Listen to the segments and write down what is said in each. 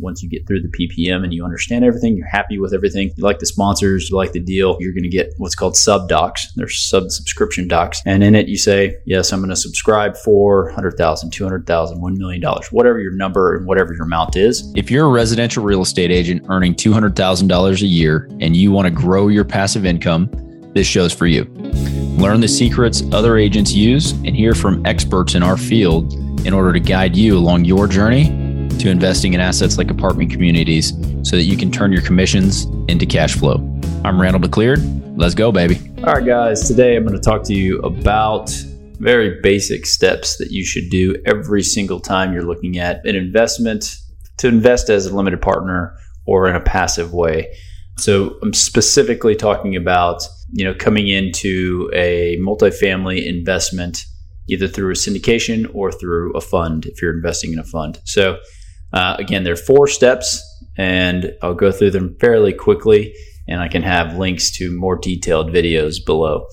once you get through the PPM and you understand everything, you're happy with everything, you like the sponsors, you like the deal, you're going to get what's called sub docs. There's sub subscription docs. And in it, you say, yes, I'm going to subscribe for 100,000, 200,000, $1 million, whatever your number and whatever your amount is. If you're a residential real estate agent earning $200,000 a year and you want to grow your passive income, this show's for you. Learn the secrets other agents use and hear from experts in our field in order to guide you along your journey to investing in assets like apartment communities so that you can turn your commissions into cash flow. I'm Randal DeCleared. Let's go, baby. All right, guys. Today I'm going to talk to you about very basic steps that you should do every single time you're looking at an investment to invest as a limited partner or in a passive way. So I'm specifically talking about, you know, coming into a multifamily investment either through a syndication or through a fund if you're investing in a fund. So uh, again, there are four steps, and I'll go through them fairly quickly, and I can have links to more detailed videos below.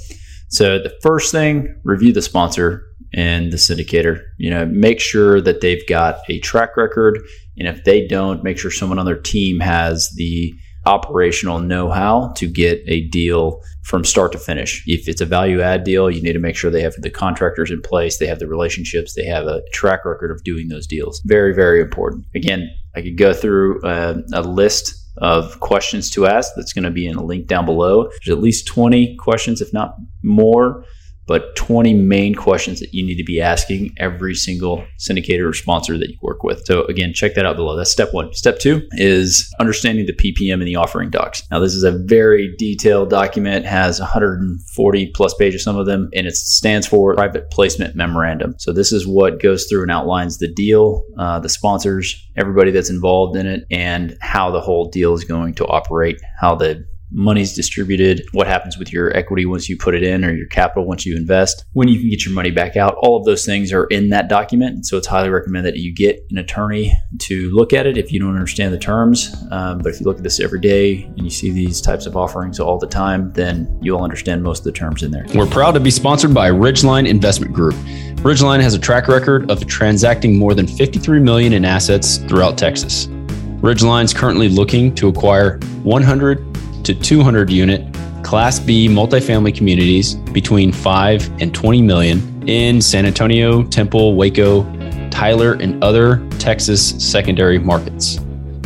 So the first thing, review the sponsor and the syndicator. You know, make sure that they've got a track record, and if they don't, make sure someone on their team has the operational know-how to get a deal from start to finish. If it's a value add deal, you need to make sure they have the contractors in place, they have the relationships, they have a track record of doing those deals. Very, very important. Again, I could go through a, uh, a list of questions to ask that's going to be in a link down below. There's at least 20 questions, if not more but 20 main questions that you need to be asking every single syndicator or sponsor that you work with. So again, check that out below. That's step one. Step two is understanding the PPM and the offering docs. Now, this is a very detailed document, has 140 plus pages, some of them, and it stands for private placement memorandum. So this is what goes through and outlines the deal, uh, the sponsors, everybody that's involved in it, and how the whole deal is going to operate, how the money's distributed, what happens with your equity once you put it in or your capital once you invest, when you can get your money back out. All of those things are in that document. So it's highly recommended that you get an attorney to look at it if you don't understand the terms. Um, but if you look at this every day and you see these types of offerings all the time, then you'll understand most of the terms in there. We're proud to be sponsored by Ridgeline Investment Group. Ridgeline has a track record of transacting more than 53 million in assets throughout Texas. Ridgeline is currently looking to acquire 100 to 200 unit Class B multifamily communities between 5 and 20 million in San Antonio, Temple, Waco, Tyler, and other Texas secondary markets.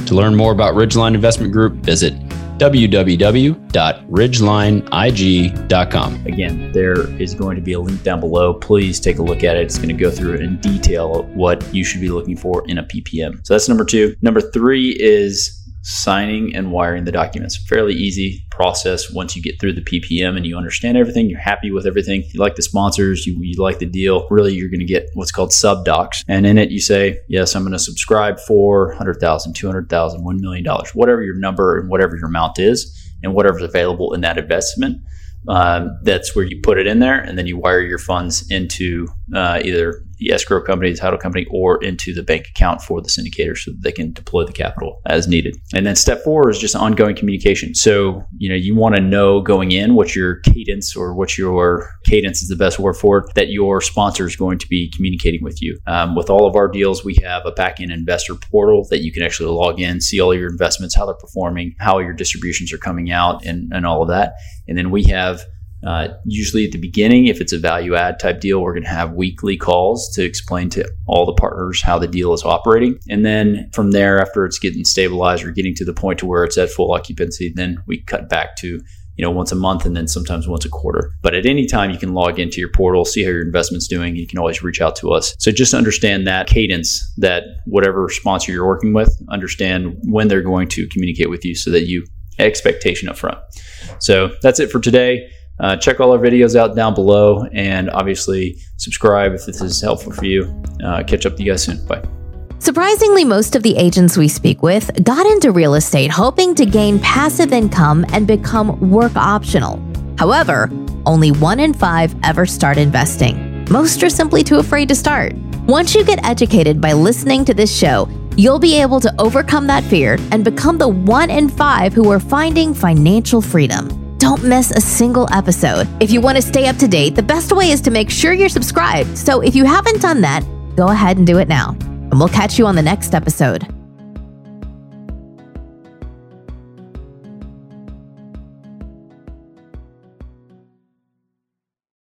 To learn more about Ridgeline Investment Group, visit www.ridgelineig.com. Again, there is going to be a link down below. Please take a look at it. It's going to go through in detail what you should be looking for in a PPM. So that's number two. Number three is signing and wiring the documents. Fairly easy process once you get through the PPM and you understand everything, you're happy with everything, you like the sponsors, you, you like the deal. Really, you're going to get what's called sub docs. And in it, you say, yes, I'm going to subscribe for 100,000, 200,000, $1 million, whatever your number and whatever your amount is, and whatever's available in that investment. Um, that's where you put it in there, and then you wire your funds into uh, either the escrow company, the title company, or into the bank account for the syndicator so that they can deploy the capital as needed. And then step four is just ongoing communication. So, you know, you want to know going in what your cadence or what your cadence is the best word for it, that your sponsor is going to be communicating with you. Um, with all of our deals, we have a back end investor portal that you can actually log in, see all your investments, how they're performing, how your distributions are coming out, and, and all of that. And then we have uh, usually at the beginning, if it's a value add type deal, we're going to have weekly calls to explain to all the partners how the deal is operating. And then from there, after it's getting stabilized or getting to the point to where it's at full occupancy, then we cut back to you know once a month and then sometimes once a quarter. But at any time you can log into your portal see how your investment's doing you can always reach out to us. So just understand that cadence that whatever sponsor you're working with understand when they're going to communicate with you so that you expectation up front. So that's it for today uh, check all our videos out down below and obviously subscribe if this is helpful for you. Uh, catch up to you guys soon. Bye. Surprisingly, most of the agents we speak with got into real estate hoping to gain passive income and become work optional. However, only one in five ever start investing. Most are simply too afraid to start. Once you get educated by listening to this show, you'll be able to overcome that fear and become the one in five who are finding financial freedom. Don't miss a single episode. If you want to stay up to date, the best way is to make sure you're subscribed. So if you haven't done that, go ahead and do it now. And we'll catch you on the next episode.